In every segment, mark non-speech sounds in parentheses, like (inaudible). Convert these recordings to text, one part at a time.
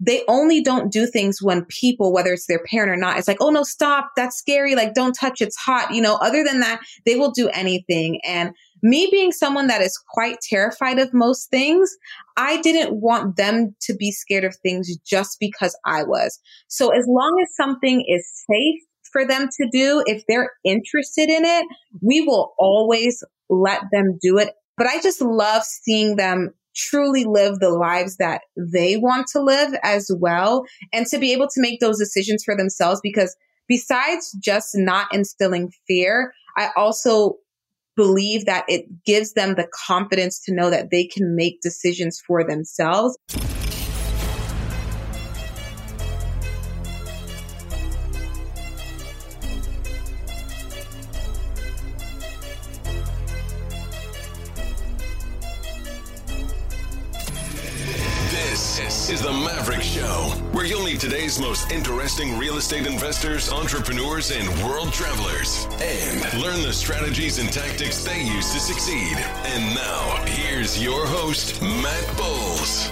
they only don't do things when people, whether it's their parent or not, it's like, oh no, stop. That's scary. Like, don't touch. It's hot. You know, other than that, they will do anything. And me being someone that is quite terrified of most things, I didn't want them to be scared of things just because I was. So as long as something is safe for them to do, if they're interested in it, we will always let them do it. But I just love seeing them truly live the lives that they want to live as well and to be able to make those decisions for themselves because besides just not instilling fear, I also believe that it gives them the confidence to know that they can make decisions for themselves. Today's most interesting real estate investors, entrepreneurs, and world travelers, and learn the strategies and tactics they use to succeed. And now, here's your host, Matt Bowles.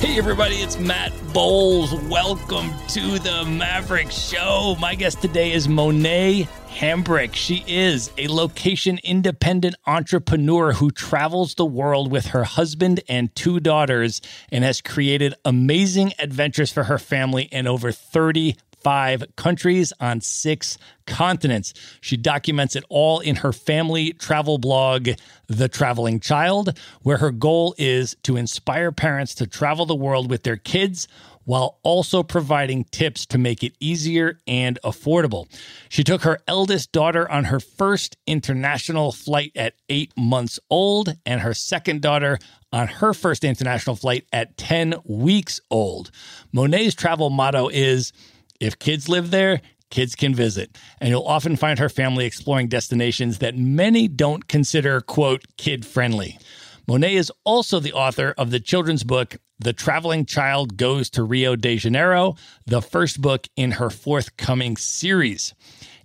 Hey, everybody, it's Matt Bowles. Welcome to the Maverick Show. My guest today is Monet Hambrick. She is a location independent entrepreneur who travels the world with her husband and two daughters and has created amazing adventures for her family in over 35 countries on six continents. She documents it all in her family travel blog, The Traveling Child, where her goal is to inspire parents to travel the world with their kids while also providing tips to make it easier and affordable. She took her eldest daughter on her first international flight at eight months old, and her second daughter on her first international flight at 10 weeks old. Monet's travel motto is if kids live there, kids can visit. And you'll often find her family exploring destinations that many don't consider, quote, kid friendly. Monet is also the author of the children's book, The Traveling Child Goes to Rio de Janeiro, the first book in her forthcoming series.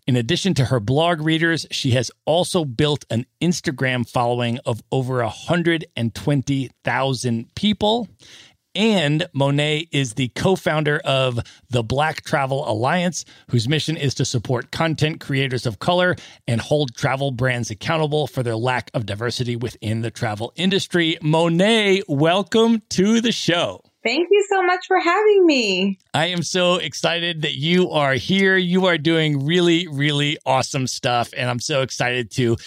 In addition to her blog readers, she has also built an Instagram following of over 120,000 people. And Monet is the co founder of the Black Travel Alliance, whose mission is to support content creators of color and hold travel brands accountable for their lack of diversity within the travel industry. Monet, welcome to the show. Thank you so much for having me. I am so excited that you are here. You are doing really, really awesome stuff. And I'm so excited to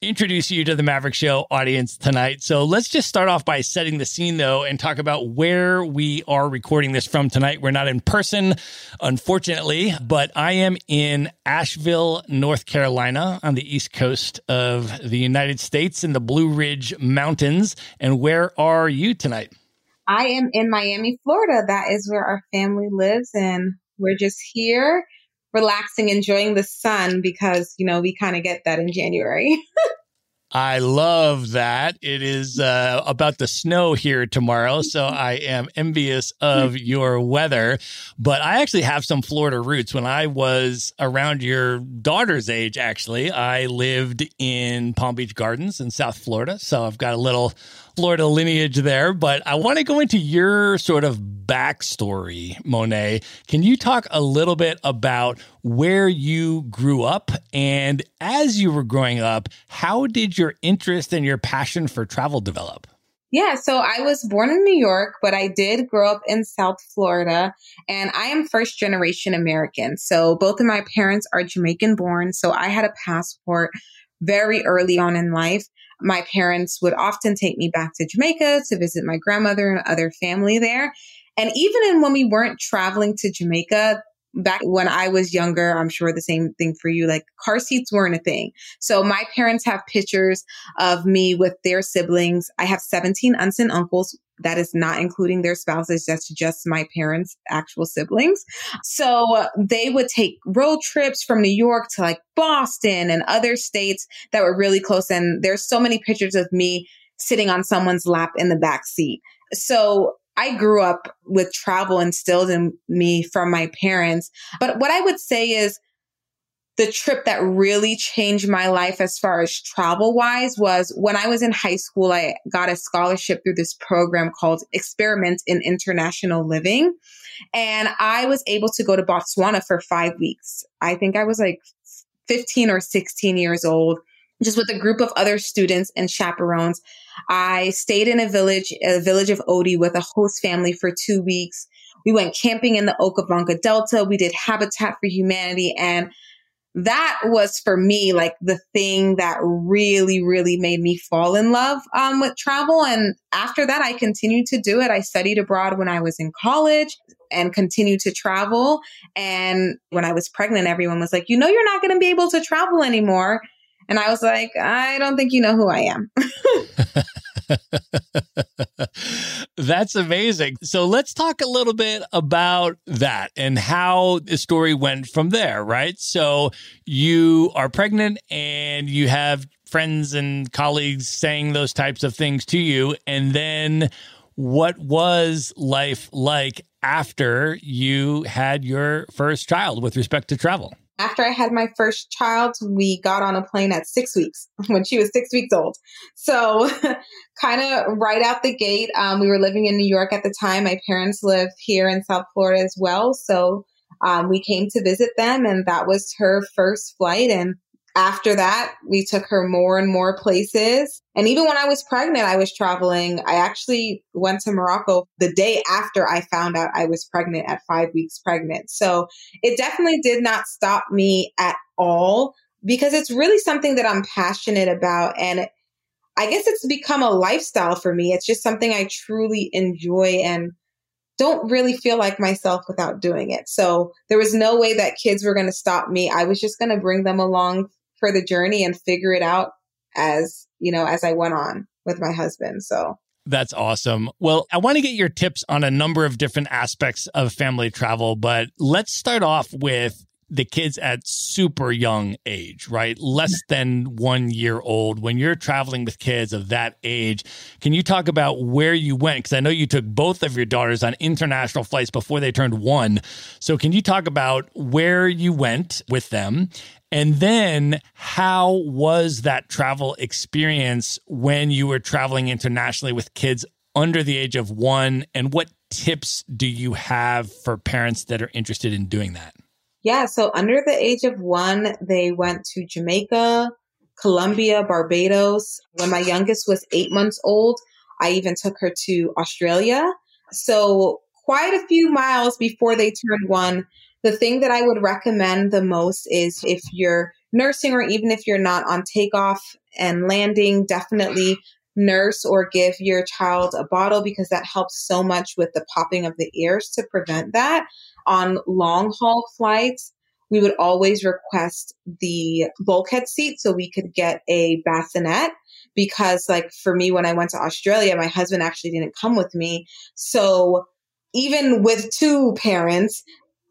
introduce you to the Maverick Show audience tonight. So let's just start off by setting the scene, though, and talk about where we are recording this from tonight. We're not in person, unfortunately, but I am in Asheville, North Carolina, on the east coast of the United States in the Blue Ridge Mountains. And where are you tonight? I am in Miami, Florida. That is where our family lives. And we're just here relaxing, enjoying the sun because, you know, we kind of get that in January. (laughs) I love that. It is uh, about the snow here tomorrow. So I am envious of (laughs) your weather. But I actually have some Florida roots. When I was around your daughter's age, actually, I lived in Palm Beach Gardens in South Florida. So I've got a little Florida lineage there, but I want to go into your sort of backstory, Monet. Can you talk a little bit about where you grew up? And as you were growing up, how did your interest and your passion for travel develop? Yeah, so I was born in New York, but I did grow up in South Florida, and I am first generation American. So both of my parents are Jamaican born, so I had a passport very early on in life. My parents would often take me back to Jamaica to visit my grandmother and other family there. And even in when we weren't traveling to Jamaica, back when I was younger, I'm sure the same thing for you, like car seats weren't a thing. So my parents have pictures of me with their siblings. I have 17 aunts and uncles. That is not including their spouses. That's just my parents' actual siblings. So they would take road trips from New York to like Boston and other states that were really close. And there's so many pictures of me sitting on someone's lap in the back seat. So I grew up with travel instilled in me from my parents. But what I would say is the trip that really changed my life as far as travel wise was when I was in high school, I got a scholarship through this program called Experiment in International Living. And I was able to go to Botswana for five weeks. I think I was like 15 or 16 years old just with a group of other students and chaperones. I stayed in a village, a village of Odi with a host family for two weeks. We went camping in the Okavango Delta. We did Habitat for Humanity. And that was for me like the thing that really, really made me fall in love um, with travel. And after that, I continued to do it. I studied abroad when I was in college and continued to travel. And when I was pregnant, everyone was like, you know, you're not going to be able to travel anymore. And I was like, I don't think you know who I am. (laughs) (laughs) (laughs) That's amazing. So let's talk a little bit about that and how the story went from there, right? So you are pregnant and you have friends and colleagues saying those types of things to you. And then what was life like after you had your first child with respect to travel? After I had my first child, we got on a plane at six weeks (laughs) when she was six weeks old. So, (laughs) kind of right out the gate, um, we were living in New York at the time. My parents live here in South Florida as well. So, um, we came to visit them, and that was her first flight. And after that, we took her more and more places. And even when I was pregnant, I was traveling. I actually went to Morocco the day after I found out I was pregnant at five weeks pregnant. So it definitely did not stop me at all because it's really something that I'm passionate about. And I guess it's become a lifestyle for me. It's just something I truly enjoy and don't really feel like myself without doing it. So there was no way that kids were going to stop me. I was just going to bring them along for the journey and figure it out as, you know, as I went on with my husband. So that's awesome. Well, I want to get your tips on a number of different aspects of family travel, but let's start off with the kids at super young age, right? Less than one year old. When you're traveling with kids of that age, can you talk about where you went? Because I know you took both of your daughters on international flights before they turned one. So can you talk about where you went with them? And then how was that travel experience when you were traveling internationally with kids under the age of one? And what tips do you have for parents that are interested in doing that? Yeah, so under the age of one, they went to Jamaica, Colombia, Barbados. When my youngest was eight months old, I even took her to Australia. So quite a few miles before they turned one. The thing that I would recommend the most is if you're nursing or even if you're not on takeoff and landing, definitely nurse or give your child a bottle because that helps so much with the popping of the ears to prevent that on long haul flights, we would always request the bulkhead seat so we could get a bassinet because like for me when I went to Australia, my husband actually didn't come with me. So even with two parents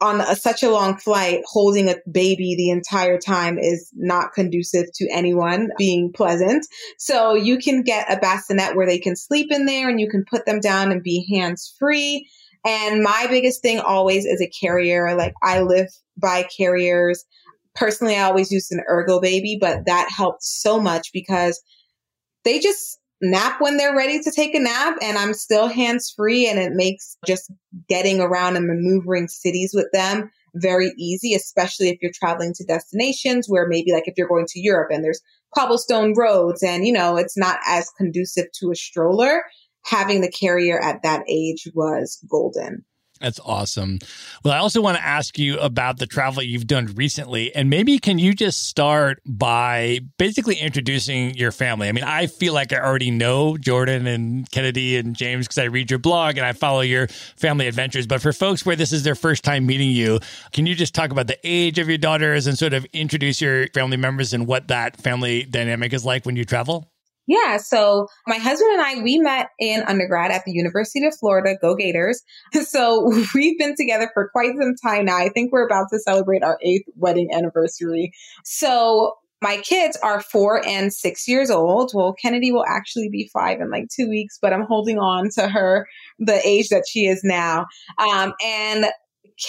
on a, such a long flight, holding a baby the entire time is not conducive to anyone being pleasant. So you can get a bassinet where they can sleep in there and you can put them down and be hands free. And my biggest thing always is a carrier. Like I live by carriers. Personally, I always use an Ergo Baby, but that helped so much because they just nap when they're ready to take a nap and I'm still hands free and it makes just getting around and maneuvering cities with them very easy, especially if you're traveling to destinations where maybe like if you're going to Europe and there's cobblestone roads and you know, it's not as conducive to a stroller. Having the carrier at that age was golden. That's awesome. Well, I also want to ask you about the travel you've done recently. And maybe can you just start by basically introducing your family? I mean, I feel like I already know Jordan and Kennedy and James because I read your blog and I follow your family adventures. But for folks where this is their first time meeting you, can you just talk about the age of your daughters and sort of introduce your family members and what that family dynamic is like when you travel? Yeah. So my husband and I, we met in undergrad at the University of Florida. Go Gators. (laughs) So we've been together for quite some time now. I think we're about to celebrate our eighth wedding anniversary. So my kids are four and six years old. Well, Kennedy will actually be five in like two weeks, but I'm holding on to her, the age that she is now. Um, and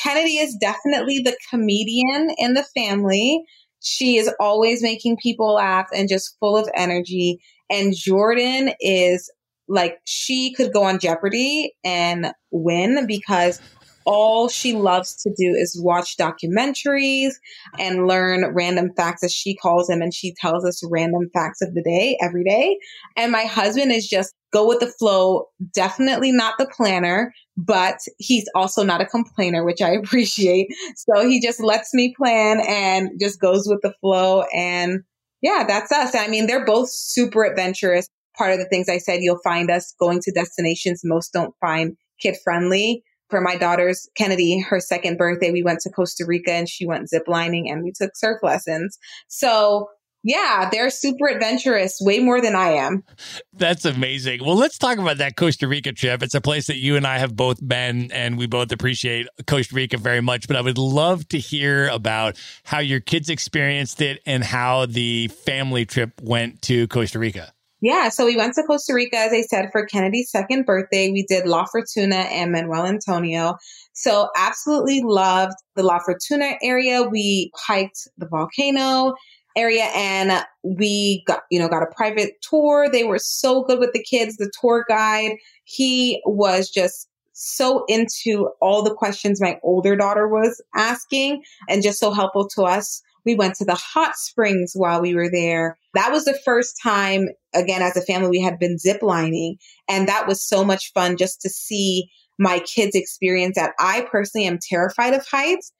Kennedy is definitely the comedian in the family. She is always making people laugh and just full of energy. And Jordan is like, she could go on Jeopardy and win because all she loves to do is watch documentaries and learn random facts as she calls them. And she tells us random facts of the day every day. And my husband is just go with the flow. Definitely not the planner, but he's also not a complainer, which I (laughs) appreciate. So he just lets me plan and just goes with the flow. And yeah, that's us. I mean, they're both super adventurous. Part of the things I said, you'll find us going to destinations most don't find kid friendly. For my daughter's Kennedy, her second birthday, we went to Costa Rica and she went ziplining and we took surf lessons. So yeah, they're super adventurous, way more than I am. That's amazing. Well, let's talk about that Costa Rica trip. It's a place that you and I have both been, and we both appreciate Costa Rica very much. But I would love to hear about how your kids experienced it and how the family trip went to Costa Rica. Yeah, so we went to Costa Rica, as I said, for Kennedy's second birthday. We did La Fortuna and Manuel Antonio. So absolutely loved the La Fortuna area. We hiked the volcano area and we got, you know, got a private tour. They were so good with the kids. The tour guide, he was just so into all the questions my older daughter was asking and just so helpful to us. We went to the hot springs while we were there. That was the first time, again, as a family, we had been ziplining. And that was so much fun just to see my kids experience that. I personally am terrified of heights.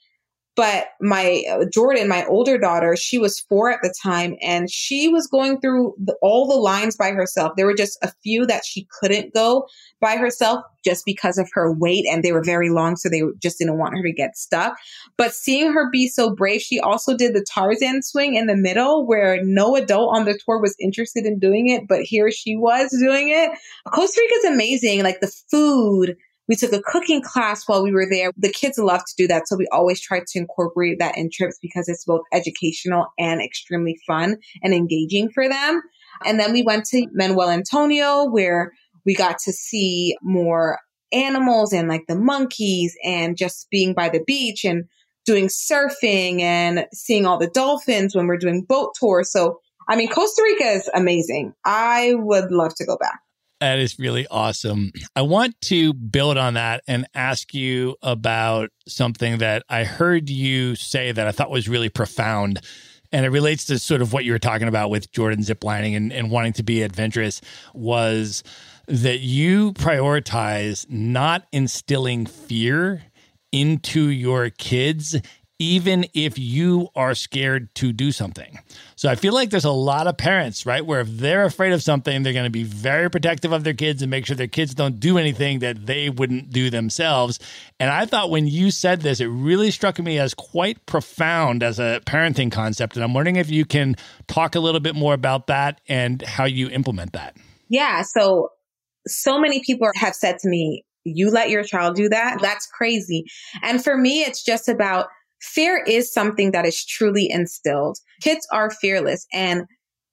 But my uh, Jordan, my older daughter, she was four at the time and she was going through the, all the lines by herself. There were just a few that she couldn't go by herself just because of her weight and they were very long. So they just didn't want her to get stuck. But seeing her be so brave, she also did the Tarzan swing in the middle where no adult on the tour was interested in doing it, but here she was doing it. Costa Rica is amazing. Like the food, we took a cooking class while we were there. The kids love to do that. So we always try to incorporate that in trips because it's both educational and extremely fun and engaging for them. And then we went to Manuel Antonio where we got to see more animals and like the monkeys and just being by the beach and doing surfing and seeing all the dolphins when we're doing boat tours. So, I mean, Costa Rica is amazing. I would love to go back. That is really awesome. I want to build on that and ask you about something that I heard you say that I thought was really profound. And it relates to sort of what you were talking about with Jordan ziplining and, and wanting to be adventurous was that you prioritize not instilling fear into your kids even if you are scared to do something. So I feel like there's a lot of parents, right, where if they're afraid of something, they're going to be very protective of their kids and make sure their kids don't do anything that they wouldn't do themselves. And I thought when you said this, it really struck me as quite profound as a parenting concept. And I'm wondering if you can talk a little bit more about that and how you implement that. Yeah. So, so many people have said to me, you let your child do that? That's crazy. And for me, it's just about fear is something that is truly instilled. Kids are fearless and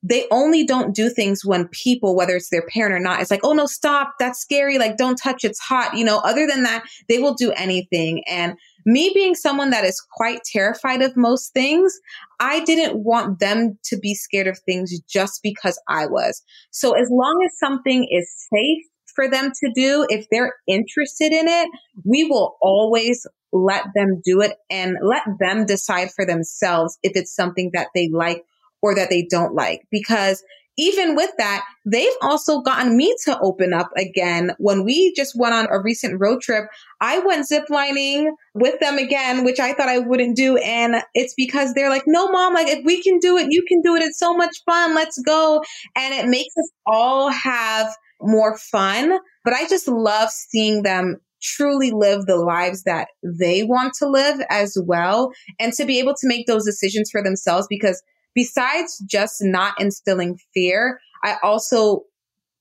they only don't do things when people, whether it's their parent or not, it's like, oh no, stop. That's scary. Like, don't touch. It's hot. You know, other than that, they will do anything. And me being someone that is quite terrified of most things, I didn't want them to be scared of things just because I was. So as long as something is safe for them to do, if they're interested in it, we will always let them do it and let them decide for themselves if it's something that they like or that they don't like. Because even with that, they've also gotten me to open up again. When we just went on a recent road trip, I went ziplining with them again, which I thought I wouldn't do. And it's because they're like, no, mom, like if we can do it, you can do it. It's so much fun. Let's go. And it makes us all have more fun. But I just love seeing them truly live the lives that they want to live as well and to be able to make those decisions for themselves because besides just not instilling fear, I also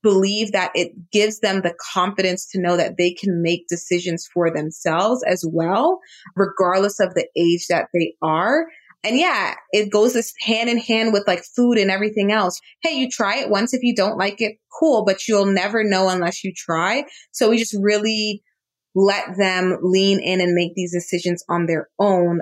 believe that it gives them the confidence to know that they can make decisions for themselves as well, regardless of the age that they are. And yeah, it goes this hand in hand with like food and everything else. Hey, you try it once. If you don't like it, cool, but you'll never know unless you try. So we just really let them lean in and make these decisions on their own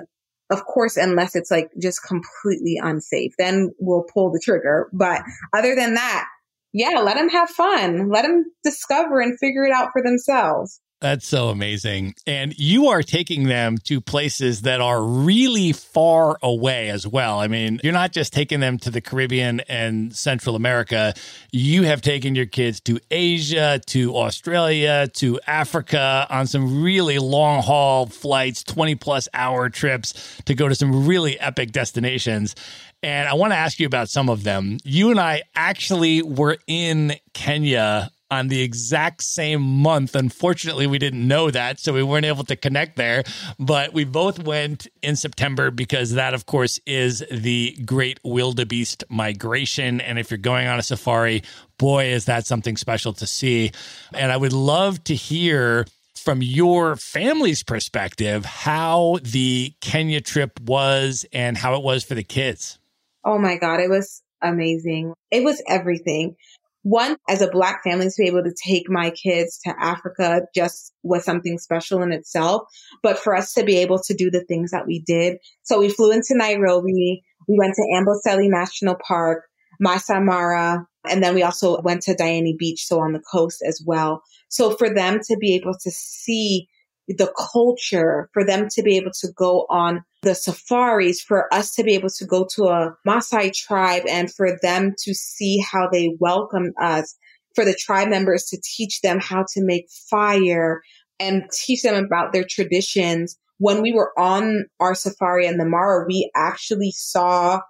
of course, unless it's like just completely unsafe, then we'll pull the trigger. But other than that, yeah, let them have fun. Let them discover and figure it out for themselves. That's so amazing. And you are taking them to places that are really far away as well. I mean, you're not just taking them to the Caribbean and Central America. You have taken your kids to Asia, to Australia, to Africa on some really long haul flights, 20 plus hour trips to go to some really epic destinations. And I want to ask you about some of them. You and I actually were in Kenya on the exact same month. Unfortunately, we didn't know that, so we weren't able to connect there. But we both went in September because that, of course, is the great wildebeest migration. And if you're going on a safari, boy, is that something special to see. And I would love to hear from your family's perspective how the Kenya trip was and how it was for the kids. Oh my God, it was amazing. It was everything one, as a black family to be able to take my kids to Africa just was something special in itself. But for us to be able to do the things that we did. So we flew into Nairobi. We went to Amboseli National Park, Masai Mara, and then we also went to Diani Beach. So on the coast as well. So for them to be able to see the culture, for them to be able to go on the safaris, for us to be able to go to a Maasai tribe and for them to see how they welcome us, for the tribe members to teach them how to make fire and teach them about their traditions. When we were on our safari in the Mara, we actually saw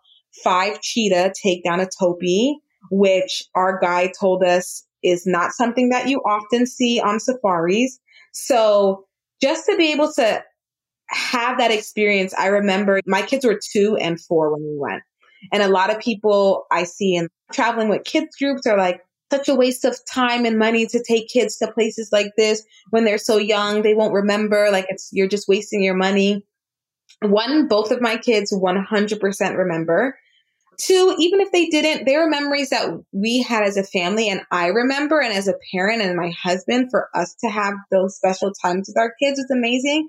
five cheetah take down a topi, which our guide told us is not something that you often see on safaris. So just to be able to have that experience, I remember my kids were two and four when we went. And a lot of people I see in traveling with kids groups are like, such a waste of time and money to take kids to places like this when they're so young. They won't remember. Like it's, you're just wasting your money. One, both of my kids 100% remember. Two, even if they didn't, there are memories that we had as a family and I remember and as a parent and my husband for us to have those special times with our kids was amazing.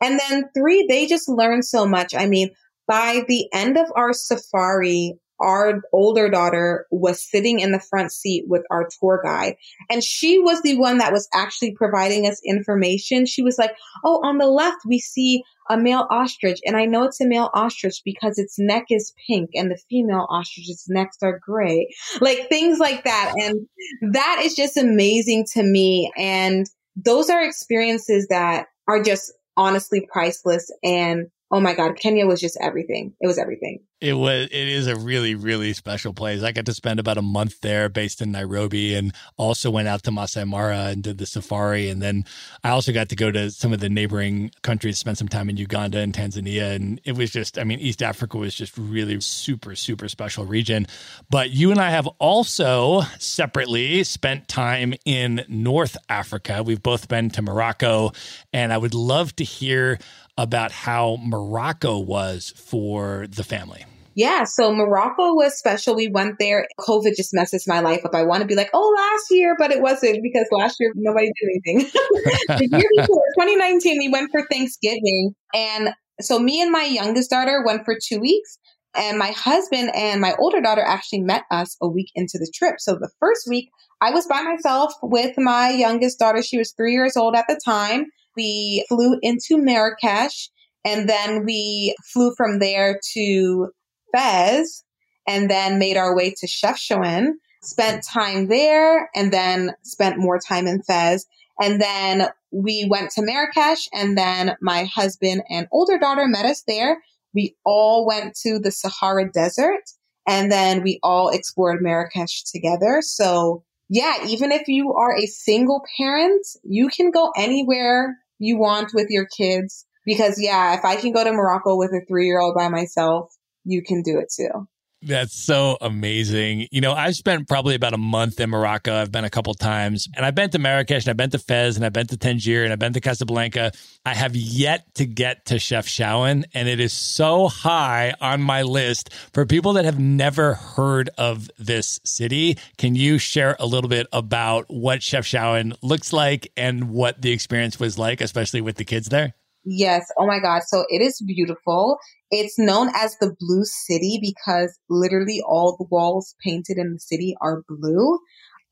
And then three, they just learn so much. I mean, by the end of our safari, our older daughter was sitting in the front seat with our tour guide and she was the one that was actually providing us information. She was like, Oh, on the left, we see a male ostrich. And I know it's a male ostrich because its neck is pink and the female ostrich's necks are gray. Like things like that. And that is just amazing to me. And those are experiences that are just honestly priceless. And oh my God, Kenya was just everything. It was everything. It was. It is a really, really special place. I got to spend about a month there, based in Nairobi, and also went out to Masai Mara and did the safari. And then I also got to go to some of the neighboring countries, spend some time in Uganda and Tanzania, and it was just. I mean, East Africa was just really super, super special region. But you and I have also separately spent time in North Africa. We've both been to Morocco, and I would love to hear about how Morocco was for the family. Yeah, so Morocco was special. We went there. COVID just messes my life up. I want to be like, oh, last year, but it wasn't because last year nobody did anything. (laughs) the year before, 2019, we went for Thanksgiving. And so me and my youngest daughter went for two weeks. And my husband and my older daughter actually met us a week into the trip. So the first week, I was by myself with my youngest daughter. She was three years old at the time. We flew into Marrakesh and then we flew from there to Fez and then made our way to Chefchaouen, spent time there and then spent more time in Fez. And then we went to Marrakesh and then my husband and older daughter met us there. We all went to the Sahara Desert and then we all explored Marrakesh together. So yeah, even if you are a single parent, you can go anywhere you want with your kids. Because yeah, if I can go to Morocco with a three year old by myself, you can do it too. That's so amazing. You know, I've spent probably about a month in Morocco. I've been a couple times and I've been to Marrakesh and I've been to Fez and I've been to Tangier and I've been to Casablanca. I have yet to get to Chefchaouen and it is so high on my list for people that have never heard of this city. Can you share a little bit about what Chefchaouen looks like and what the experience was like, especially with the kids there? Yes. Oh my God. So it is beautiful. It's known as the Blue City because literally all the walls painted in the city are blue.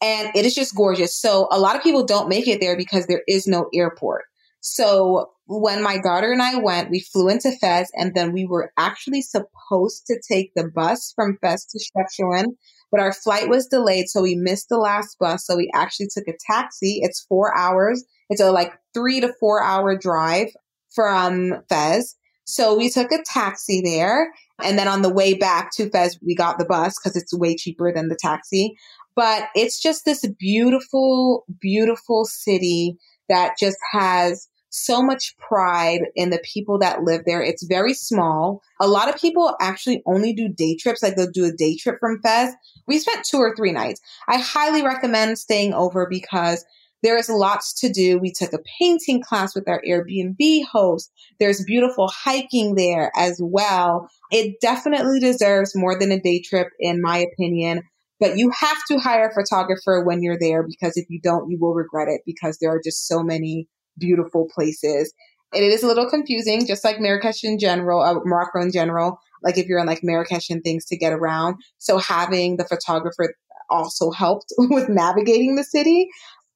And it is just gorgeous. So a lot of people don't make it there because there is no airport. So when my daughter and I went, we flew into Fez and then we were actually supposed to take the bus from Fez to Chefchaouen, but our flight was delayed. So we missed the last bus. So we actually took a taxi. It's four hours. It's a like three to four hour drive from Fez. So we took a taxi there. And then on the way back to Fez, we got the bus because it's way cheaper than the taxi. But it's just this beautiful, beautiful city that just has so much pride in the people that live there. It's very small. A lot of people actually only do day trips, like they'll do a day trip from Fez. We spent two or three nights. I highly recommend staying over because there is lots to do. We took a painting class with our Airbnb host. There's beautiful hiking there as well. It definitely deserves more than a day trip, in my opinion. But you have to hire a photographer when you're there because if you don't, you will regret it because there are just so many beautiful places. And it is a little confusing, just like Marrakesh in general, uh, Morocco in general. Like if you're in like Marrakesh and things to get around. So having the photographer also helped (laughs) with navigating the city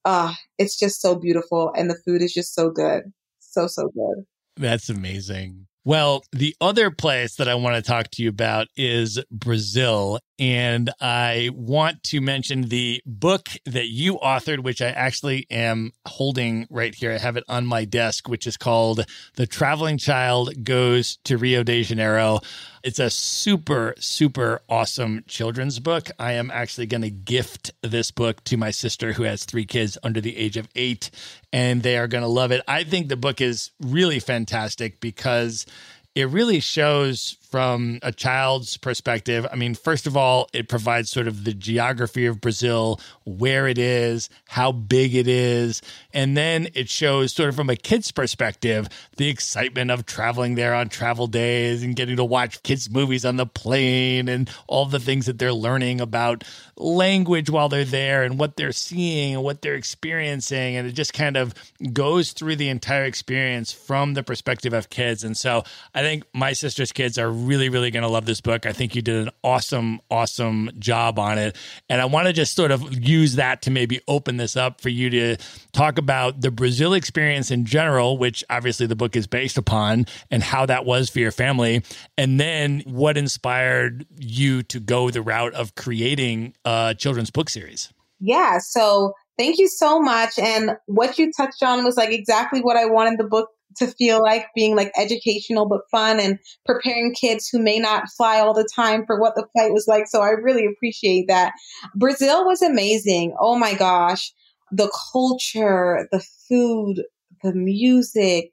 uh, it's just so beautiful and the food is just so good. So, so good. That's amazing. Well, the other place that I want to talk to you about is Brazil. And I want to mention the book that you authored, which I actually am holding right here. I have it on my desk, which is called The Traveling Child Goes to Rio de Janeiro. It's a super, super awesome children's book. I am actually going to gift this book to my sister who has three kids under the age of eight, and they are going to love it. I think the book is really fantastic because it really shows from a child's perspective. I mean, first of all, it provides sort of the geography of Brazil, where it is, how big it is. And then it shows, sort of from a kid's perspective, the excitement of traveling there on travel days and getting to watch kids' movies on the plane and all the things that they're learning about language while they're there and what they're seeing and what they're experiencing. And it just kind of goes through the entire experience from the perspective of kids. And so I think my sister's kids are really, really going to love this book. I think you did an awesome, awesome job on it. And I want to just sort of use that to maybe open this up for you to talk about the Brazil experience in general, which obviously the book is based upon, and how that was for your family. And then what inspired you to go the route of creating a children's book series? Yeah. So thank you so much. And what you touched on was like exactly what I wanted the book to feel like being like educational but fun and preparing kids who may not fly all the time for what the flight was like. So I really appreciate that. Brazil was amazing. Oh my gosh. The culture, the food, the music,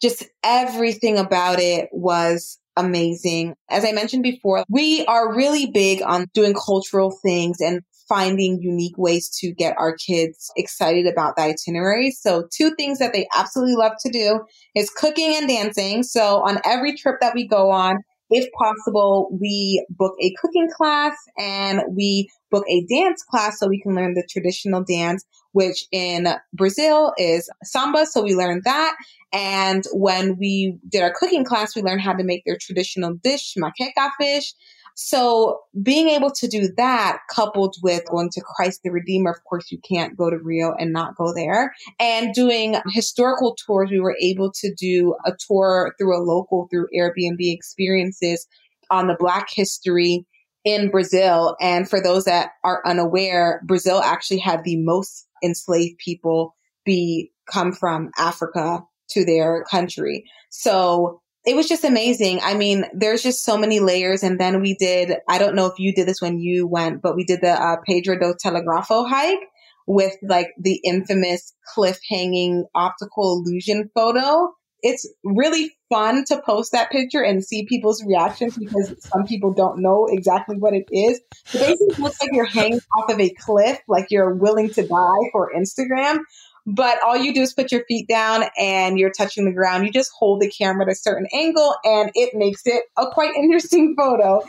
just everything about it was amazing. As I mentioned before, we are really big on doing cultural things and finding unique ways to get our kids excited about the itinerary. So two things that they absolutely love to do is cooking and dancing. So on every trip that we go on, if possible, we book a cooking class and we book a dance class so we can learn the traditional dance, which in Brazil is samba. So we learned that. And when we did our cooking class, we learned how to make their traditional dish, moqueca fish. So being able to do that coupled with going to Christ the Redeemer, of course, you can't go to Rio and not go there and doing historical tours. We were able to do a tour through a local through Airbnb experiences on the black history in Brazil. And for those that are unaware, Brazil actually had the most enslaved people be come from Africa to their country. So it was just amazing. I mean, there's just so many layers. And then we did, I don't know if you did this when you went, but we did the uh, Pedra do Telegrafo hike with like the infamous cliff hanging optical illusion photo. It's really fun to post that picture and see people's reactions because some people don't know exactly what it is. It basically looks like you're hanging off of a cliff, like you're willing to die for Instagram. But all you do is put your feet down and you're touching the ground. You just hold the camera at a certain angle and it makes it a quite (laughs) interesting photo.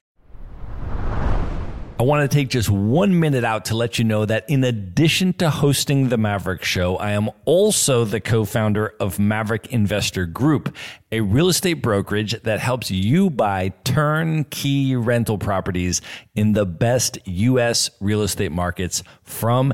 I want to take just one minute out to let you know that in addition to hosting the Maverick Show, I am also the co founder of Maverick Investor Group, a real estate brokerage that helps you buy turnkey rental properties in the best U.S. real estate markets from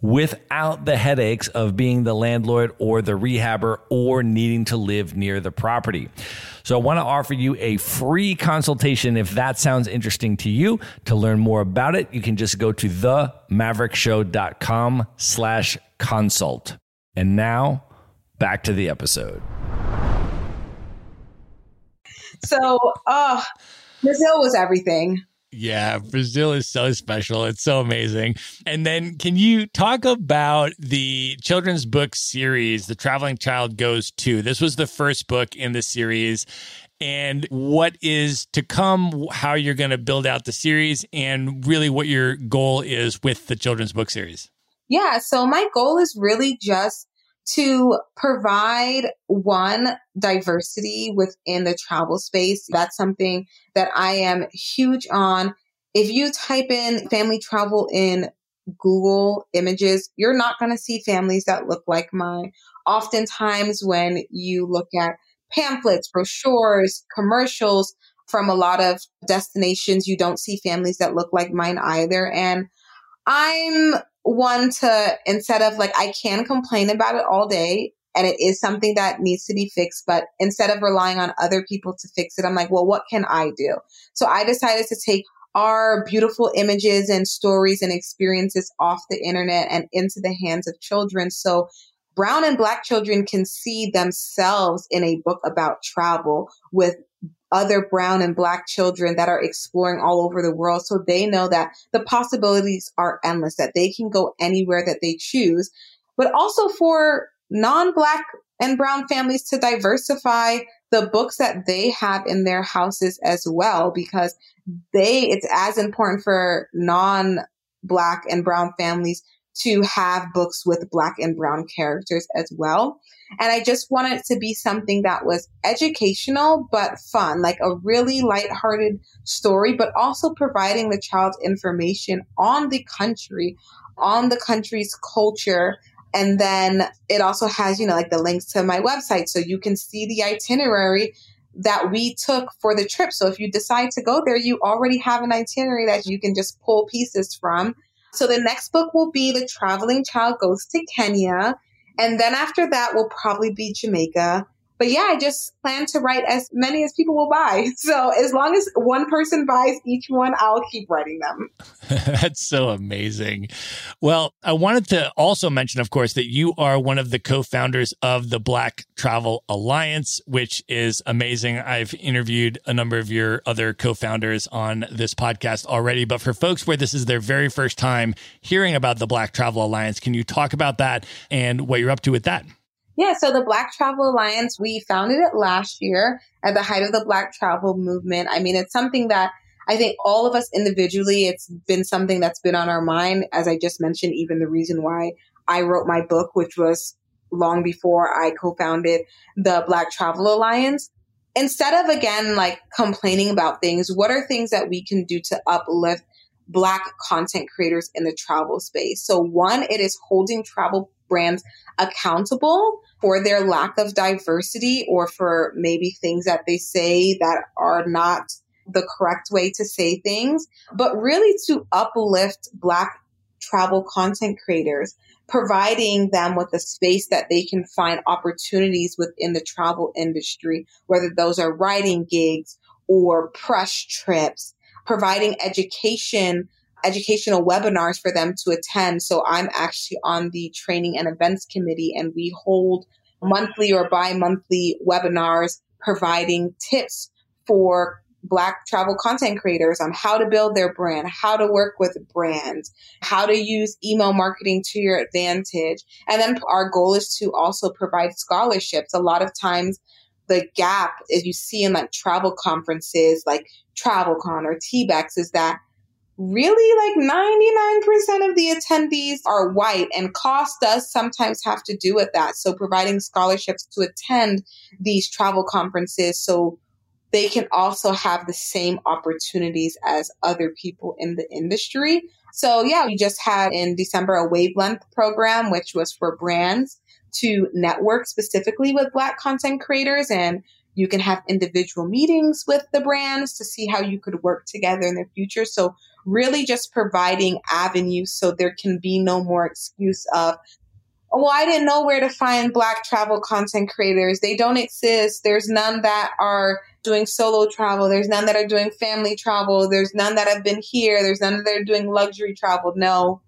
without the headaches of being the landlord or the rehabber or needing to live near the property. So I want to offer you a free consultation if that sounds interesting to you. To learn more about it, you can just go to themaverickshow.com slash consult. And now back to the episode. So, uh, Brazil was everything. Yeah, Brazil is so special. It's so amazing. And then, can you talk about the children's book series, The Traveling Child Goes To? This was the first book in the series. And what is to come, how you're going to build out the series, and really what your goal is with the children's book series? Yeah, so my goal is really just to provide one diversity within the travel space. That's something that I am huge on. If you type in family travel in Google images, you're not going to see families that look like mine. Oftentimes, when you look at pamphlets, brochures, commercials from a lot of destinations, you don't see families that look like mine either. And I'm one to instead of like I can complain about it all day and it is something that needs to be fixed, but instead of relying on other people to fix it, I'm like, well, what can I do? So I decided to take our beautiful images and stories and experiences off the internet and into the hands of children. So brown and black children can see themselves in a book about travel with other brown and black children that are exploring all over the world. So they know that the possibilities are endless, that they can go anywhere that they choose, but also for non-black and brown families to diversify the books that they have in their houses as well, because they, it's as important for non-black and brown families to have books with black and brown characters as well. And I just wanted to be something that was educational, but fun, like a really lighthearted story, but also providing the child information on the country, on the country's culture. And then it also has, you know, like the links to my website. So you can see the itinerary that we took for the trip. So if you decide to go there, you already have an itinerary that you can just pull pieces from so the next book will be The Traveling Child Goes to Kenya. And then after that will probably be Jamaica but yeah, I just plan to write as many as people will buy. (laughs) So as long as one person buys each one, I'll keep writing them. (laughs) That's so amazing. Well, I wanted to also mention, of course, that you are one of the co founders of the Black Travel Alliance, which is amazing. I've interviewed a number of your other co founders on this podcast already. But for folks where this is their very first time hearing about the Black Travel Alliance, can you talk about that and what you're up to with that? Yeah, so the Black Travel Alliance, we founded it last year at the height of the Black travel movement. I mean, it's something that I think all of us individually, it's been something that's been on our mind. As I just mentioned, even the reason why I wrote my book, which was long before I co-founded the Black Travel Alliance. Instead of again, like complaining about things, what are things that we can do to uplift Black content creators in the travel space? So one, it is holding travel brands accountable for their lack of diversity or for maybe things that they say that are not the correct way to say things, but really to uplift Black travel content creators, providing them with a space that they can find opportunities within the travel industry, whether those are writing gigs or press trips, providing education educational webinars for them to attend. So I'm actually on the training and events committee and we hold monthly or bi-monthly webinars providing tips for Black travel content creators on how to build their brand, how to work with brands, how to use email marketing to your advantage. And then our goal is to also provide scholarships. A lot of times the gap, as you see in like travel conferences like TravelCon or TBEX, is that really like 99% of the attendees are white and cost does sometimes have to do with that. So providing scholarships to attend these travel conferences so they can also have the same opportunities as other people in the industry. So yeah, we just had in December a wavelength program, which was for brands to network specifically with black content creators and you can have individual meetings with the brands to see how you could work together in the future. So really just providing avenues so there can be no more excuse of, oh, I didn't know where to find Black travel content creators. They don't exist. There's none that are doing solo travel. There's none that are doing family travel. There's none that have been here. There's none that are doing luxury travel. No,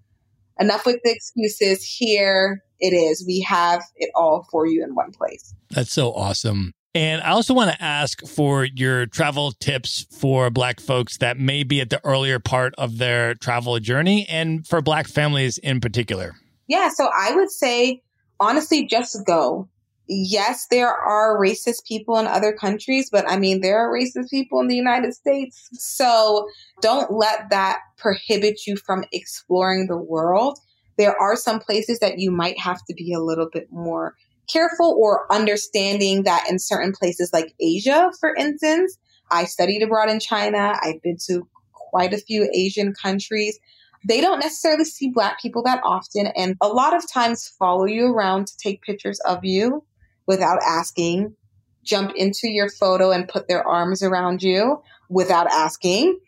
enough with the excuses. Here it is. We have it all for you in one place. That's so awesome. And I also want to ask for your travel tips for Black folks that may be at the earlier part of their travel journey and for Black families in particular. Yeah, so I would say, honestly, just go. Yes, there are racist people in other countries, but I mean, there are racist people in the United States. So don't let that prohibit you from exploring the world. There are some places that you might have to be a little bit more careful or understanding that in certain places like Asia, for instance, I studied abroad in China. I've been to quite a few Asian countries. They don't necessarily see black people that often and a lot of times follow you around to take pictures of you without asking, jump into your photo and put their arms around you without asking.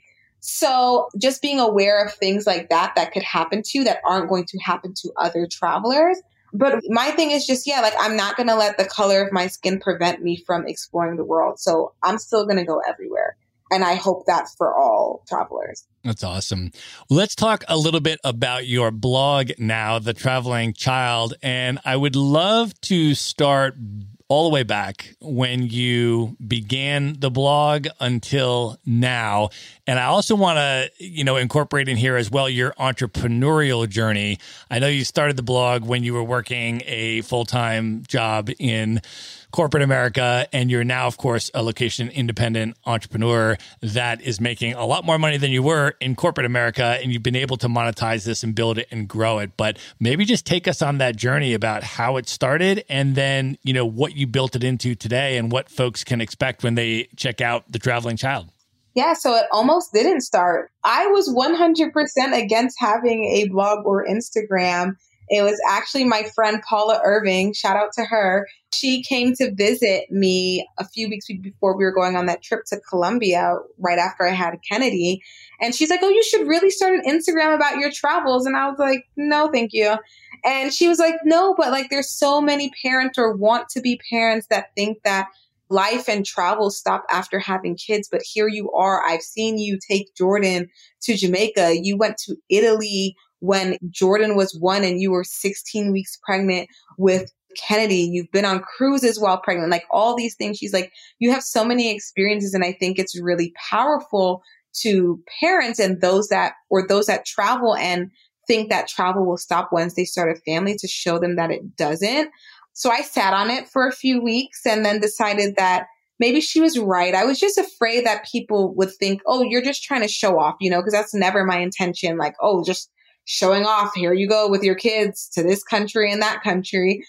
So just being aware of things like that that could happen to you that aren't going to happen to other travelers but my thing is just, yeah, like I'm not going to let the color of my skin prevent me from exploring the world. So I'm still going to go everywhere. And I hope that's for all travelers. That's awesome. Let's talk a little bit about your blog now, The Traveling Child. And I would love to start all the way back when you began the blog until now. And I also want to, you know, incorporate in here as well your entrepreneurial journey. I know you started the blog when you were working a full time job in corporate America, and you're now, of course, a location independent entrepreneur that is making a lot more money than you were in corporate America, and you've been able to monetize this and build it and grow it. But maybe just take us on that journey about how it started and then, you know, what you built it into today and what folks can expect when they check out The Traveling Child. Yeah, so it almost didn't start. I was 100% against having a blog or Instagram it was actually my friend Paula Irving, shout out to her. She came to visit me a few weeks before we were going on that trip to Colombia, right after I had Kennedy. And she's like, Oh, you should really start an Instagram about your travels. And I was like, No, thank you. And she was like, No, but like there's so many parents or want to be parents that think that life and travel stop after having kids. But here you are. I've seen you take Jordan to Jamaica. You went to Italy when Jordan was one and you were 16 weeks pregnant with Kennedy, you've been on cruises while pregnant, like all these things. She's like, you have so many experiences. And I think it's really powerful to parents and those that, or those that travel and think that travel will stop once they start a family to show them that it doesn't. So I sat on it for a few weeks and then decided that maybe she was right. I was just afraid that people would think, oh, you're just trying to show off, you know, because that's never my intention. Like, oh, just showing off. Here you go with your kids to this country and that country.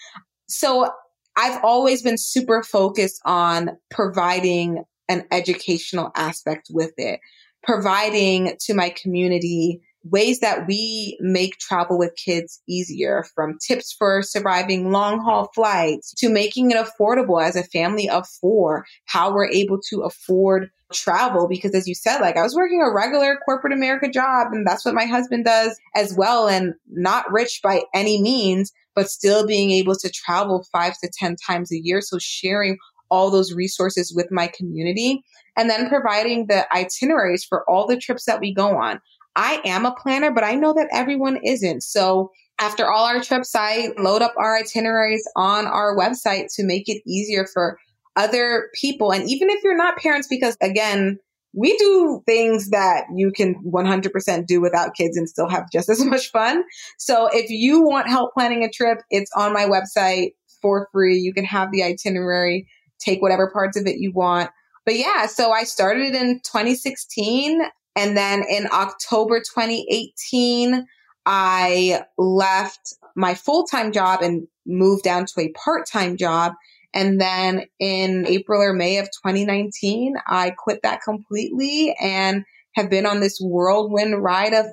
So I've always been super focused on providing an educational aspect with it, providing to my community ways that we make travel with kids easier from tips for surviving long haul flights to making it affordable as a family of four, how we're able to afford travel. Because as you said, like I was working a regular corporate America job and that's what my husband does as well. And not rich by any means, but still being able to travel five to 10 times a year. So sharing all those resources with my community and then providing the itineraries for all the trips that we go on. I am a planner, but I know that everyone isn't. So after all our trips, I load up our itineraries on our website to make it easier for other people. And even if you're not parents, because again, we do things that you can 100% do without kids and still have just (laughs) as much fun. So if you want help planning a trip, it's on my website for free. You can have the itinerary, take whatever parts of it you want. But yeah, so I started in 2016 and then in October 2018, I left my full time job and moved down to a part time job. And then in April or May of 2019, I quit that completely and have been on this whirlwind ride of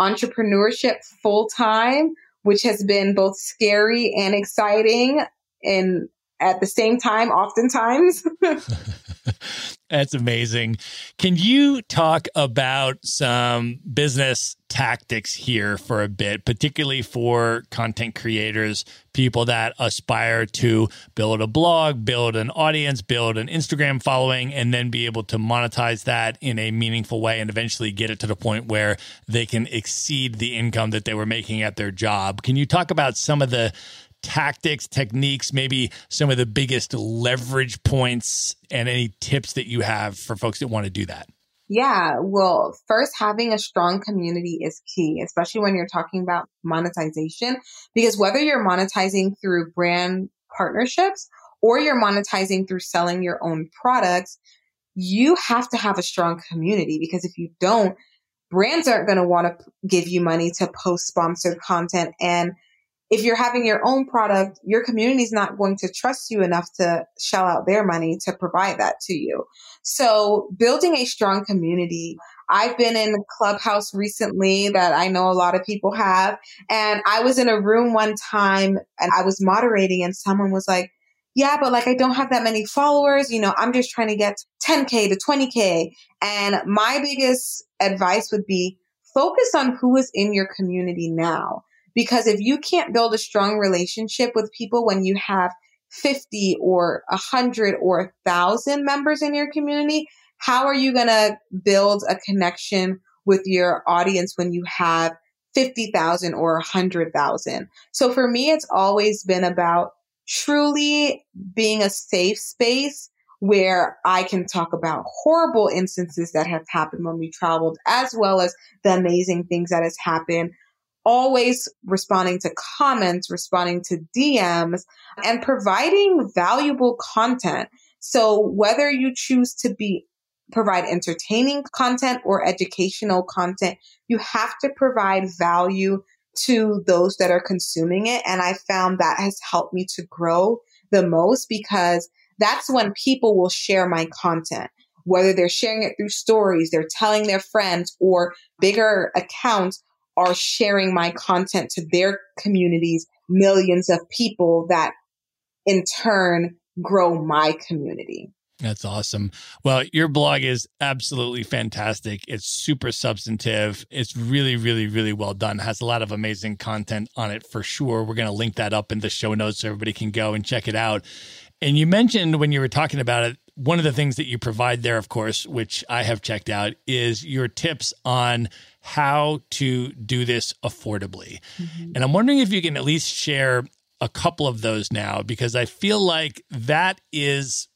entrepreneurship full time, which has been both scary and exciting and at the same time, oftentimes. (laughs) (laughs) (laughs) That's amazing. Can you talk about some business tactics here for a bit, particularly for content creators, people that aspire to build a blog, build an audience, build an Instagram following, and then be able to monetize that in a meaningful way and eventually get it to the point where they can exceed the income that they were making at their job? Can you talk about some of the tactics, techniques, maybe some of the biggest leverage points and any tips that you have for folks that want to do that? Yeah, well, first, having a strong community is key, especially when you're talking about monetization, because whether you're monetizing through brand partnerships or you're monetizing through selling your own products, you have to have a strong community because if you don't, brands aren't going to want to give you money to post sponsored content and if you're having your own product, your community is not going to trust you enough to shell out their money to provide that to you. So building a strong community. I've been in Clubhouse recently that I know a lot of people have. And I was in a room one time and I was moderating and someone was like, yeah, but like I don't have that many followers. You know, I'm just trying to get 10K to 20K. And my biggest advice would be focus on who is in your community now because if you can't build a strong relationship with people when you have 50 or 100 or 1,000 members in your community, how are you going to build a connection with your audience when you have 50,000 or 100,000? So for me, it's always been about truly being a safe space where I can talk about horrible instances that have happened when we traveled, as well as the amazing things that has happened always responding to comments, responding to DMs, and providing valuable content. So whether you choose to be provide entertaining content or educational content, you have to provide value to those that are consuming it. And I found that has helped me to grow the most because that's when people will share my content. Whether they're sharing it through stories, they're telling their friends or bigger accounts, are sharing my content to their communities, millions of people that in turn grow my community. That's awesome. Well, your blog is absolutely fantastic. It's super substantive. It's really, really, really well done. It has a lot of amazing content on it for sure. We're going to link that up in the show notes so everybody can go and check it out. And you mentioned when you were talking about it, one of the things that you provide there, of course, which I have checked out, is your tips on how to do this affordably. Mm-hmm. And I'm wondering if you can at least share a couple of those now, because I feel like that is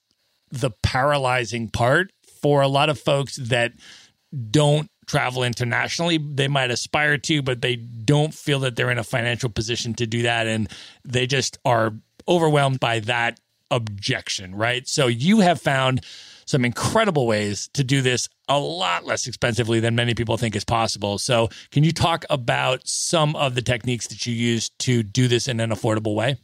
the paralyzing part for a lot of folks that don't travel internationally. They might aspire to, but they don't feel that they're in a financial position to do that. And they just are overwhelmed by that objection, right? So you have found some incredible ways to do this a lot less expensively than many people think is possible. So, can you talk about some of the techniques that you use to do this in an affordable way?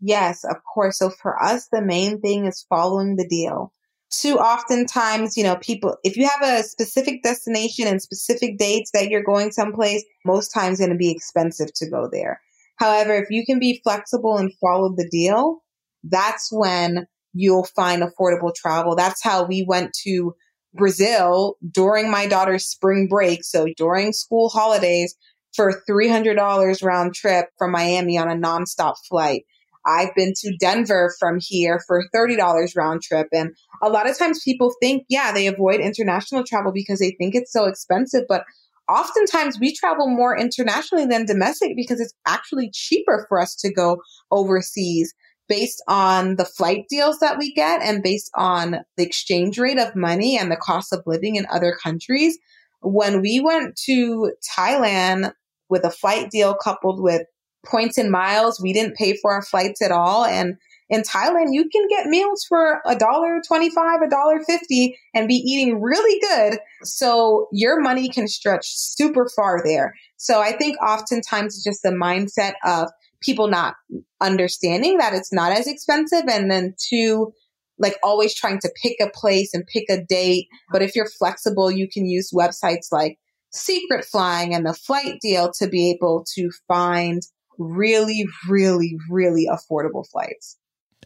Yes, of course. So, for us, the main thing is following the deal. Too oftentimes, you know, people, if you have a specific destination and specific dates that you're going someplace, most times going to be expensive to go there. However, if you can be flexible and follow the deal, that's when you'll find affordable travel. That's how we went to Brazil during my daughter's spring break. So during school holidays for $300 round trip from Miami on a nonstop flight. I've been to Denver from here for $30 round trip. And a lot of times people think, yeah, they avoid international travel because they think it's so expensive. But oftentimes we travel more internationally than domestic because it's actually cheaper for us to go overseas based on the flight deals that we get and based on the exchange rate of money and the cost of living in other countries. When we went to Thailand with a flight deal coupled with points and miles, we didn't pay for our flights at all. And in Thailand, you can get meals for a dollar twenty-five, a dollar fifty, and be eating really good. So your money can stretch super far there. So I think oftentimes it's just the mindset of people not understanding that it's not as expensive. And then two, like always trying to pick a place and pick a date. But if you're flexible, you can use websites like Secret Flying and the flight deal to be able to find really, really, really affordable flights.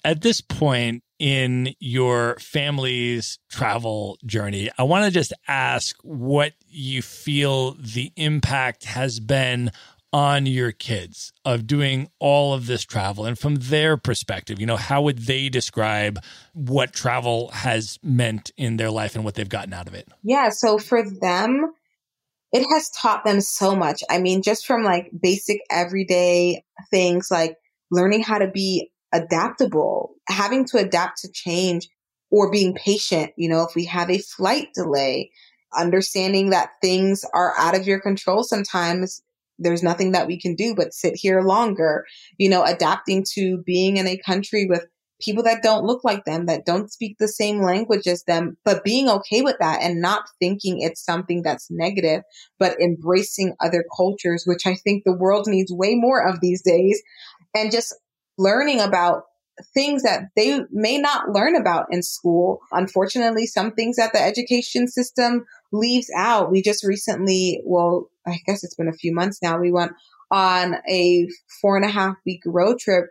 At this point in your family's travel journey, I want to just ask what you feel the impact has been on your kids of doing all of this travel and from their perspective you know how would they describe what travel has meant in their life and what they've gotten out of it? Yeah so for them it has taught them so much. I mean just from like basic everyday things like learning how to be adaptable having to adapt to change or being patient you know if we have a flight delay understanding that things are out of your control sometimes there's nothing that we can do but sit here longer, you know, adapting to being in a country with people that don't look like them, that don't speak the same language as them, but being okay with that and not thinking it's something that's negative, but embracing other cultures, which I think the world needs way more of these days. And just learning about things that they may not learn about in school. Unfortunately, some things that the education system leaves out. We just recently, well, I guess it's been a few months now, we went on a four and a half week road trip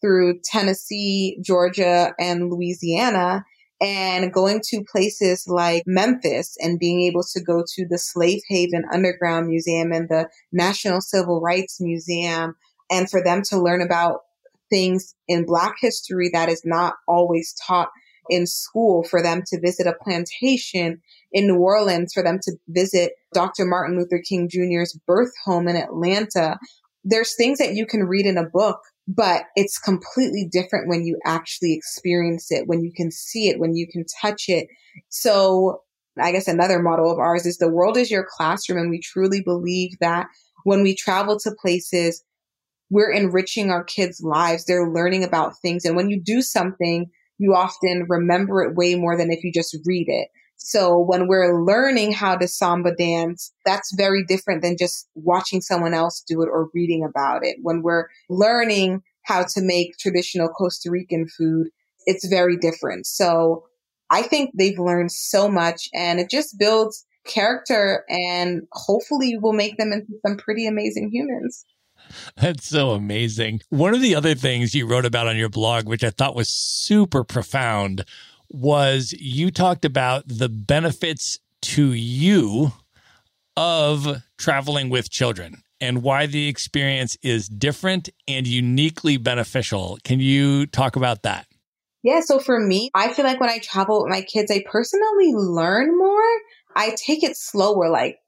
through Tennessee, Georgia, and Louisiana and going to places like Memphis and being able to go to the Slave Haven Underground Museum and the National Civil Rights Museum and for them to learn about things in Black history that is not always taught in school, for them to visit a plantation in New Orleans, for them to visit Dr. Martin Luther King Jr.'s birth home in Atlanta. There's things that you can read in a book, but it's completely different when you actually experience it, when you can see it, when you can touch it. So I guess another model of ours is the world is your classroom. And we truly believe that when we travel to places, we're enriching our kids' lives. They're learning about things. And when you do something, you often remember it way more than if you just read it. So when we're learning how to samba dance, that's very different than just watching someone else do it or reading about it. When we're learning how to make traditional Costa Rican food, it's very different. So I think they've learned so much and it just builds character and hopefully will make them into some pretty amazing humans. (laughs) That's so amazing. One of the other things you wrote about on your blog, which I thought was super profound, was you talked about the benefits to you of traveling with children and why the experience is different and uniquely beneficial. Can you talk about that? Yeah, so for me, I feel like when I travel with my kids, I personally learn more. I take it slower. Like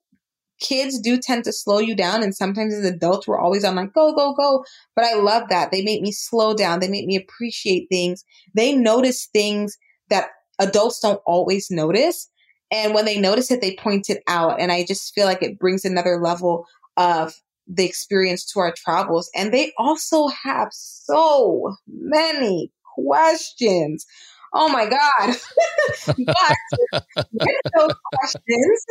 kids do tend to slow you down. And sometimes as adults, we're always on like, go, go, go. But I love that. They make me slow down. They make me appreciate things. They notice things that adults don't always notice. And when they notice it, they point it out. And I just feel like it brings another level of the experience to our travels. And they also have so many questions. Oh my God. (laughs) but with those questions,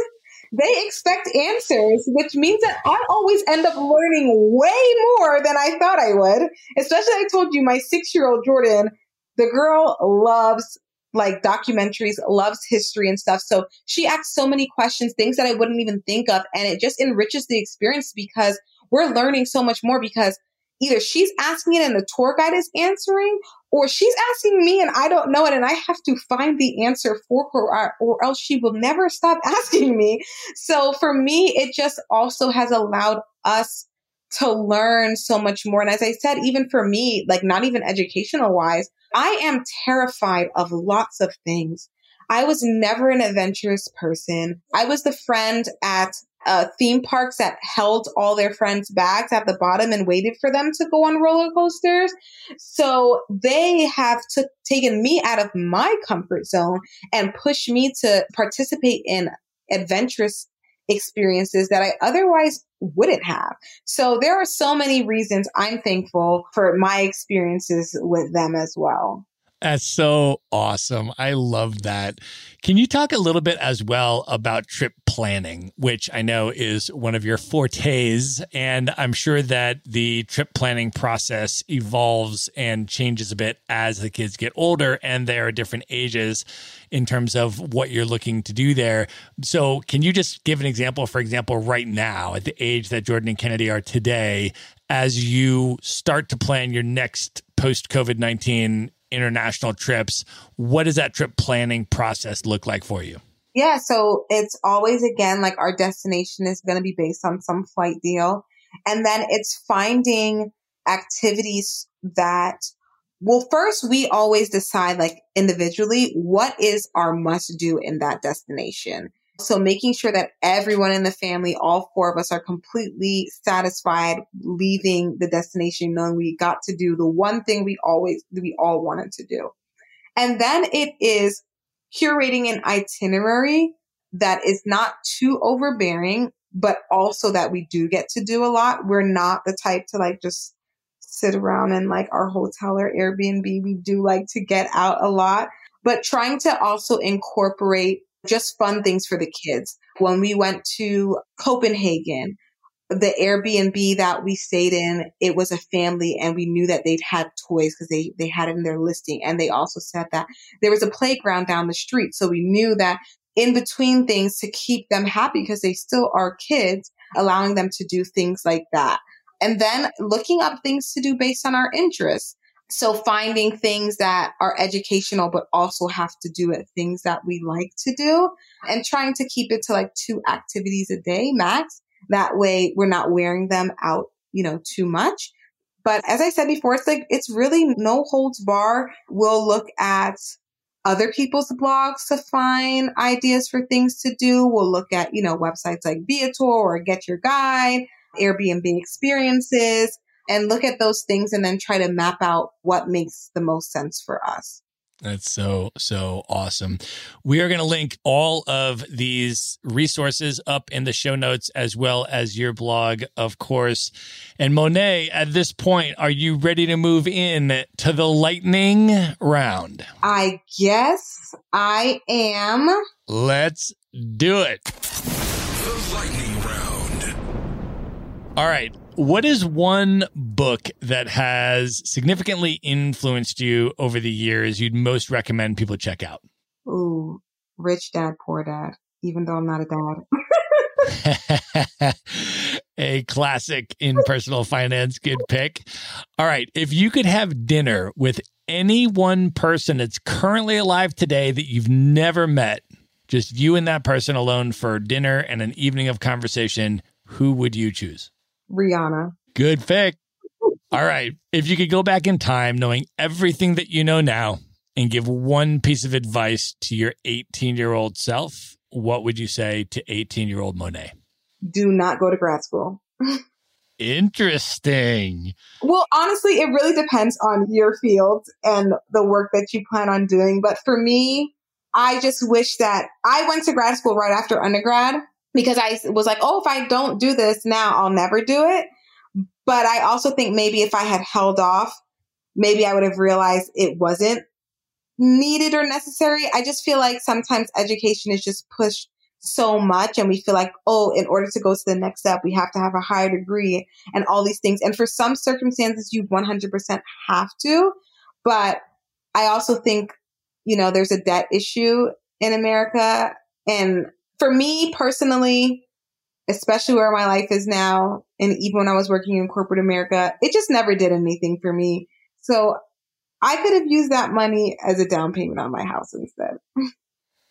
they expect answers, which means that I always end up learning way more than I thought I would. Especially, I told you, my six year old Jordan, the girl loves like documentaries, loves history and stuff. So she asks so many questions, things that I wouldn't even think of. And it just enriches the experience because we're learning so much more because either she's asking it and the tour guide is answering, or she's asking me and I don't know it and I have to find the answer for her or else she will never stop (laughs) asking me. So for me, it just also has allowed us to learn so much more. And as I said, even for me, like not even educational wise, I am terrified of lots of things. I was never an adventurous person. I was the friend at uh, theme parks that held all their friends' bags at the bottom and waited for them to go on roller coasters. So they have t- taken me out of my comfort zone and pushed me to participate in adventurous experiences that I otherwise wouldn't have. So there are so many reasons I'm thankful for my experiences with them as well. That's so awesome. I love that. Can you talk a little bit as well about trip planning, which I know is one of your fortes? And I'm sure that the trip planning process evolves and changes a bit as the kids get older and there are different ages in terms of what you're looking to do there. So, can you just give an example, for example, right now at the age that Jordan and Kennedy are today, as you start to plan your next post COVID 19 international trips. What does that trip planning process look like for you? Yeah, so it's always again like our destination is going to be based on some flight deal. And then it's finding activities that, well, first we always decide like individually what is our must do in that destination. So making sure that everyone in the family, all four of us are completely satisfied leaving the destination, knowing we got to do the one thing we always, we all wanted to do. And then it is curating an itinerary that is not too overbearing, but also that we do get to do a lot. We're not the type to like just sit around in like our hotel or Airbnb. We do like to get out a lot, but trying to also incorporate just fun things for the kids. When we went to Copenhagen, the Airbnb that we stayed in, it was a family and we knew that they'd had toys because they, they had it in their listing. And they also said that there was a playground down the street. So we knew that in between things to keep them happy because they still are kids, allowing them to do things like that. And then looking up things to do based on our interests. So finding things that are educational, but also have to do it, things that we like to do and trying to keep it to like two activities a day max. That way we're not wearing them out, you know, too much. But as I said before, it's like, it's really no holds bar. We'll look at other people's blogs to find ideas for things to do. We'll look at, you know, websites like Viator or Get Your Guide, Airbnb experiences and look at those things and then try to map out what makes the most sense for us. That's so, so awesome. We are going to link all of these resources up in the show notes as well as your blog, of course. And Monet, at this point, are you ready to move in to the lightning round? I guess I am. Let's do it. The lightning round. All right. What is one book that has significantly influenced you over the years you'd most recommend people check out? Ooh, Rich Dad, Poor Dad, even though I'm not a dad. (laughs) a classic in personal finance. Good pick. All right. If you could have dinner with any one person that's currently alive today that you've never met, just you and that person alone for dinner and an evening of conversation, who would you choose? Rihanna. Good pick. All right. If you could go back in time knowing everything that you know now and give one piece of advice to your 18 year old self, what would you say to 18 year old Monet? Do not go to grad school. Interesting. Well, honestly, it really depends on your field and the work that you plan on doing. But for me, I just wish that I went to grad school right after undergrad because I was like, oh, if I don't do this now, I'll never do it. But I also think maybe if I had held off, maybe I would have realized it wasn't needed or necessary. I just feel like sometimes education is just pushed so much and we feel like, oh, in order to go to the next step, we have to have a higher degree and all these things. And for some circumstances, you 100% have to. But I also think, you know, there's a debt issue in America. And for me personally, especially where my life is now, and even when I was working in corporate America, it just never did anything for me. So I could have used that money as a down payment on my house instead. (laughs)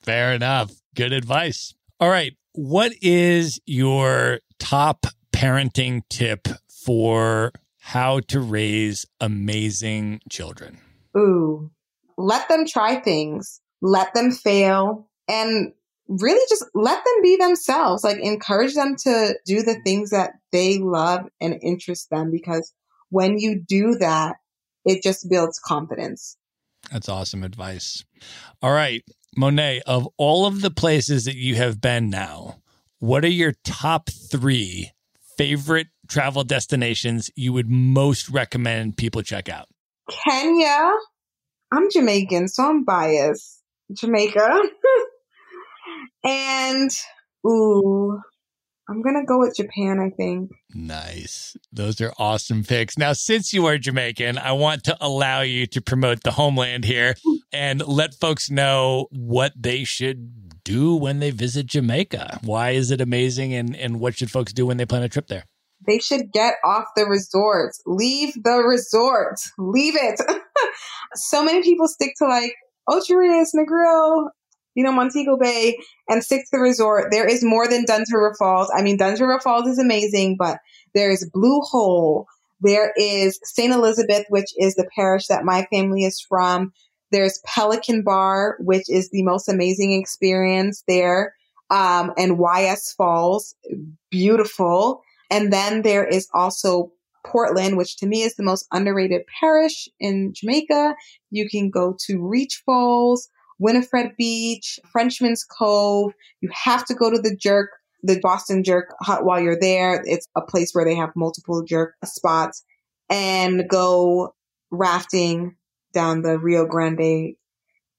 Fair enough. Good advice. All right. What is your top parenting tip for how to raise amazing children? Ooh, let them try things, let them fail, and really just let them be themselves. Like encourage them to do the things that they love and interest them because when you do that, it just builds confidence. That's awesome advice. All right, Monet, of all of the places that you have been now, what are your top three favorite travel destinations you would most recommend people check out? Kenya. I'm Jamaican, so I'm biased. Jamaica. (laughs) and, ooh, I'm to go with Japan, I think. Nice. Those are awesome picks. Now, since you are Jamaican, I want to allow you to promote the homeland here and let folks know what they should do when they visit Jamaica. Why is it amazing and, and what should folks do when they plan a trip there? They should get off the resorts. Leave the resort. Leave it. (laughs) so many people stick to like Ocho Rios, Negril, you know, Montego Bay and to the resort. There is more than River Falls. I mean, Dunn's River Falls is amazing, but there is Blue Hole. There is St. Elizabeth, which is the parish that my family is from. There's Pelican Bar, which is the most amazing experience there. Um, and YS Falls, beautiful. And then there is also Portland, which to me is the most underrated parish in Jamaica. You can go to Reach Falls. Winnifred Beach, Frenchman's Cove. You have to go to the Jerk, the Boston Jerk hut while you're there. It's a place where they have multiple jerk spots and go rafting down the Rio Grande.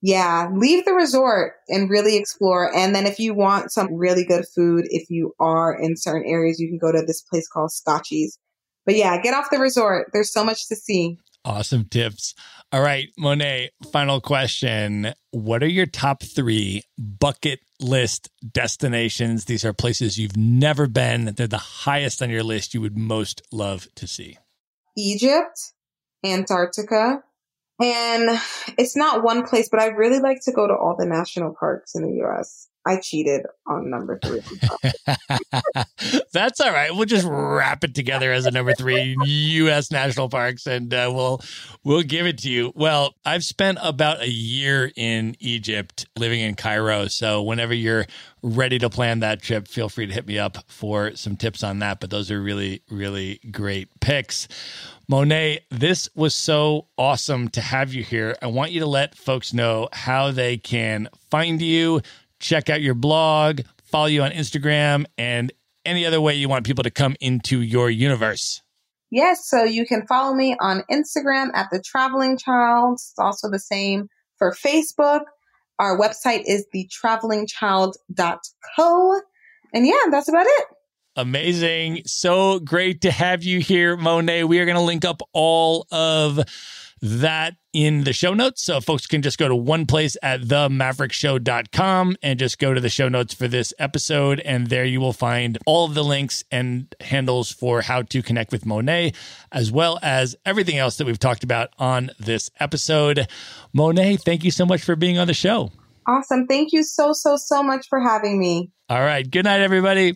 Yeah, leave the resort and really explore. And then if you want some really good food, if you are in certain areas, you can go to this place called Scotchies. But yeah, get off the resort. There's so much to see. Awesome tips. All right, Monet, final question. What are your top three bucket list destinations? These are places you've never been. They're the highest on your list you would most love to see. Egypt, Antarctica, and it's not one place, but I'd really like to go to all the national parks in the US. I cheated on number three. (laughs) That's all right. We'll just wrap it together as a number three U.S. national parks, and uh, we'll we'll give it to you. Well, I've spent about a year in Egypt, living in Cairo. So whenever you're ready to plan that trip, feel free to hit me up for some tips on that. But those are really really great picks. Monet, this was so awesome to have you here. I want you to let folks know how they can find you, check out your blog, follow you on Instagram, and any other way you want people to come into your universe. Yes, so you can follow me on Instagram at the Traveling Child. It's also the same for Facebook. Our website is thetravelingchild.co. And yeah, that's about it. Amazing. So great to have you here, Monet. We are going to link up all of that in the show notes. So folks can just go to one place at themaverickshow.com and just go to the show notes for this episode. And there you will find all of the links and handles for how to connect with Monet, as well as everything else that we've talked about on this episode. Monet, thank you so much for being on the show. Awesome. Thank you so, so, so much for having me. All right. Good night, everybody.